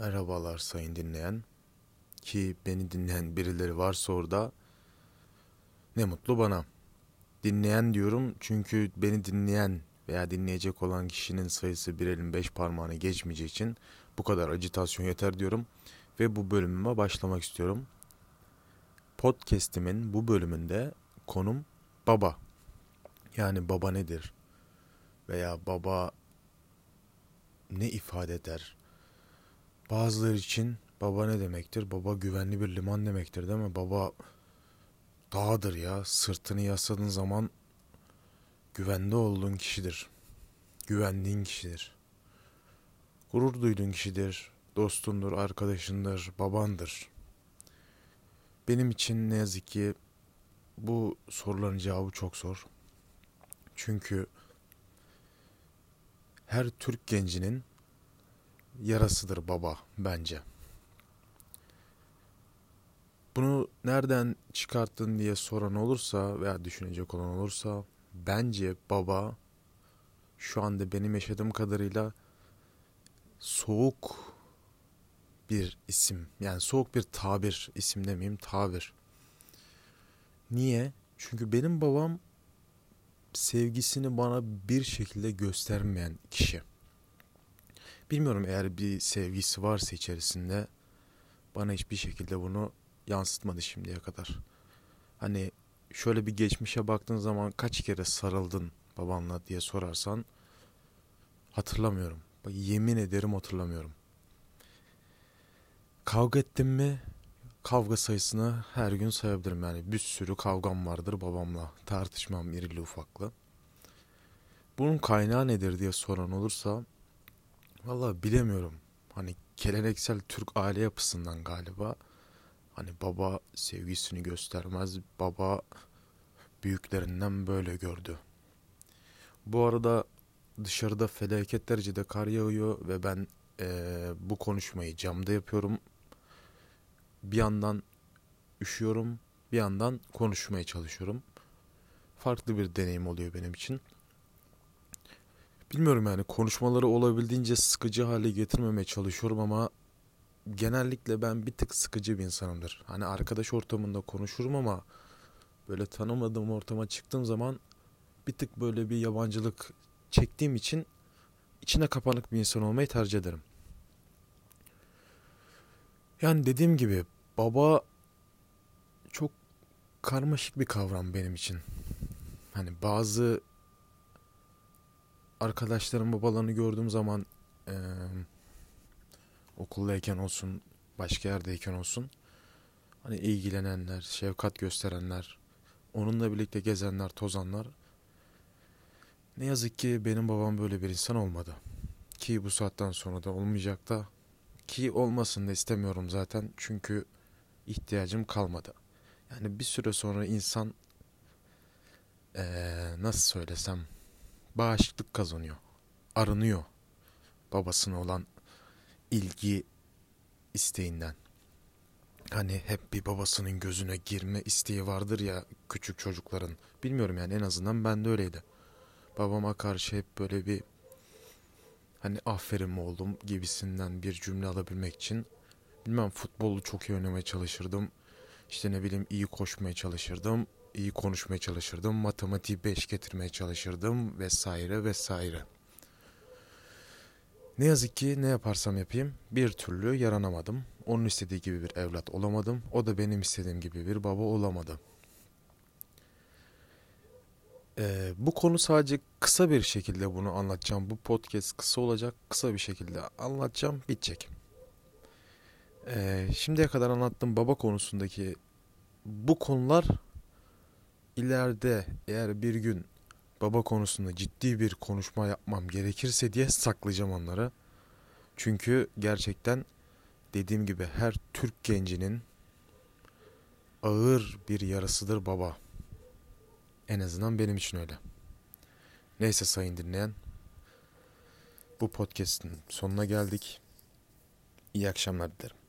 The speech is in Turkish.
Merhabalar sayın dinleyen. Ki beni dinleyen birileri varsa orada ne mutlu bana. Dinleyen diyorum çünkü beni dinleyen veya dinleyecek olan kişinin sayısı bir elin beş parmağını geçmeyeceği için bu kadar acitasyon yeter diyorum. Ve bu bölümüme başlamak istiyorum. Podcast'imin bu bölümünde konum baba. Yani baba nedir? Veya baba ne ifade eder? Bazıları için baba ne demektir? Baba güvenli bir liman demektir değil mi? Baba dağdır ya. Sırtını yasladığın zaman güvende olduğun kişidir. Güvendiğin kişidir. Gurur duyduğun kişidir. Dostundur, arkadaşındır, babandır. Benim için ne yazık ki bu soruların cevabı çok zor. Çünkü her Türk gencinin yarasıdır baba bence. Bunu nereden çıkarttın diye soran olursa veya düşünecek olan olursa bence baba şu anda benim yaşadığım kadarıyla soğuk bir isim. Yani soğuk bir tabir isim demeyeyim tabir. Niye? Çünkü benim babam sevgisini bana bir şekilde göstermeyen kişi. Bilmiyorum eğer bir sevgisi varsa içerisinde bana hiçbir şekilde bunu yansıtmadı şimdiye kadar. Hani şöyle bir geçmişe baktığın zaman kaç kere sarıldın babanla diye sorarsan hatırlamıyorum. Bak, yemin ederim hatırlamıyorum. Kavga ettim mi? Kavga sayısını her gün sayabilirim yani bir sürü kavgam vardır babamla tartışmam irili ufaklı. Bunun kaynağı nedir diye soran olursa Valla bilemiyorum. Hani geleneksel Türk aile yapısından galiba. Hani baba sevgisini göstermez. Baba büyüklerinden böyle gördü. Bu arada dışarıda felaket derecede kar yağıyor ve ben e, bu konuşmayı camda yapıyorum. Bir yandan üşüyorum, bir yandan konuşmaya çalışıyorum. Farklı bir deneyim oluyor benim için. Bilmiyorum yani konuşmaları olabildiğince sıkıcı hale getirmemeye çalışıyorum ama genellikle ben bir tık sıkıcı bir insanımdır. Hani arkadaş ortamında konuşurum ama böyle tanımadığım ortama çıktığım zaman bir tık böyle bir yabancılık çektiğim için içine kapanık bir insan olmayı tercih ederim. Yani dediğim gibi baba çok karmaşık bir kavram benim için. Hani bazı arkadaşlarım babalarını gördüğüm zaman e, okuldayken olsun başka yerdeyken olsun hani ilgilenenler, şefkat gösterenler, onunla birlikte gezenler, tozanlar ne yazık ki benim babam böyle bir insan olmadı. Ki bu saatten sonra da olmayacak da ki olmasın da istemiyorum zaten çünkü ihtiyacım kalmadı. Yani bir süre sonra insan ee, nasıl söylesem bağışıklık kazanıyor. Arınıyor babasına olan ilgi isteğinden. Hani hep bir babasının gözüne girme isteği vardır ya küçük çocukların. Bilmiyorum yani en azından bende öyleydi. Babama karşı hep böyle bir hani aferin oğlum gibisinden bir cümle alabilmek için bilmem futbolu çok iyi oynamaya çalışırdım. İşte ne bileyim iyi koşmaya çalışırdım iyi konuşmaya çalışırdım. Matematiği 5 getirmeye çalışırdım vesaire vesaire. Ne yazık ki ne yaparsam yapayım bir türlü yaranamadım. Onun istediği gibi bir evlat olamadım. O da benim istediğim gibi bir baba olamadı. Ee, bu konu sadece kısa bir şekilde bunu anlatacağım. Bu podcast kısa olacak. Kısa bir şekilde anlatacağım. Bitecek. Ee, şimdiye kadar anlattığım baba konusundaki bu konular ileride eğer bir gün baba konusunda ciddi bir konuşma yapmam gerekirse diye saklayacağım onları. Çünkü gerçekten dediğim gibi her Türk gencinin ağır bir yarasıdır baba. En azından benim için öyle. Neyse sayın dinleyen. Bu podcast'in sonuna geldik. İyi akşamlar dilerim.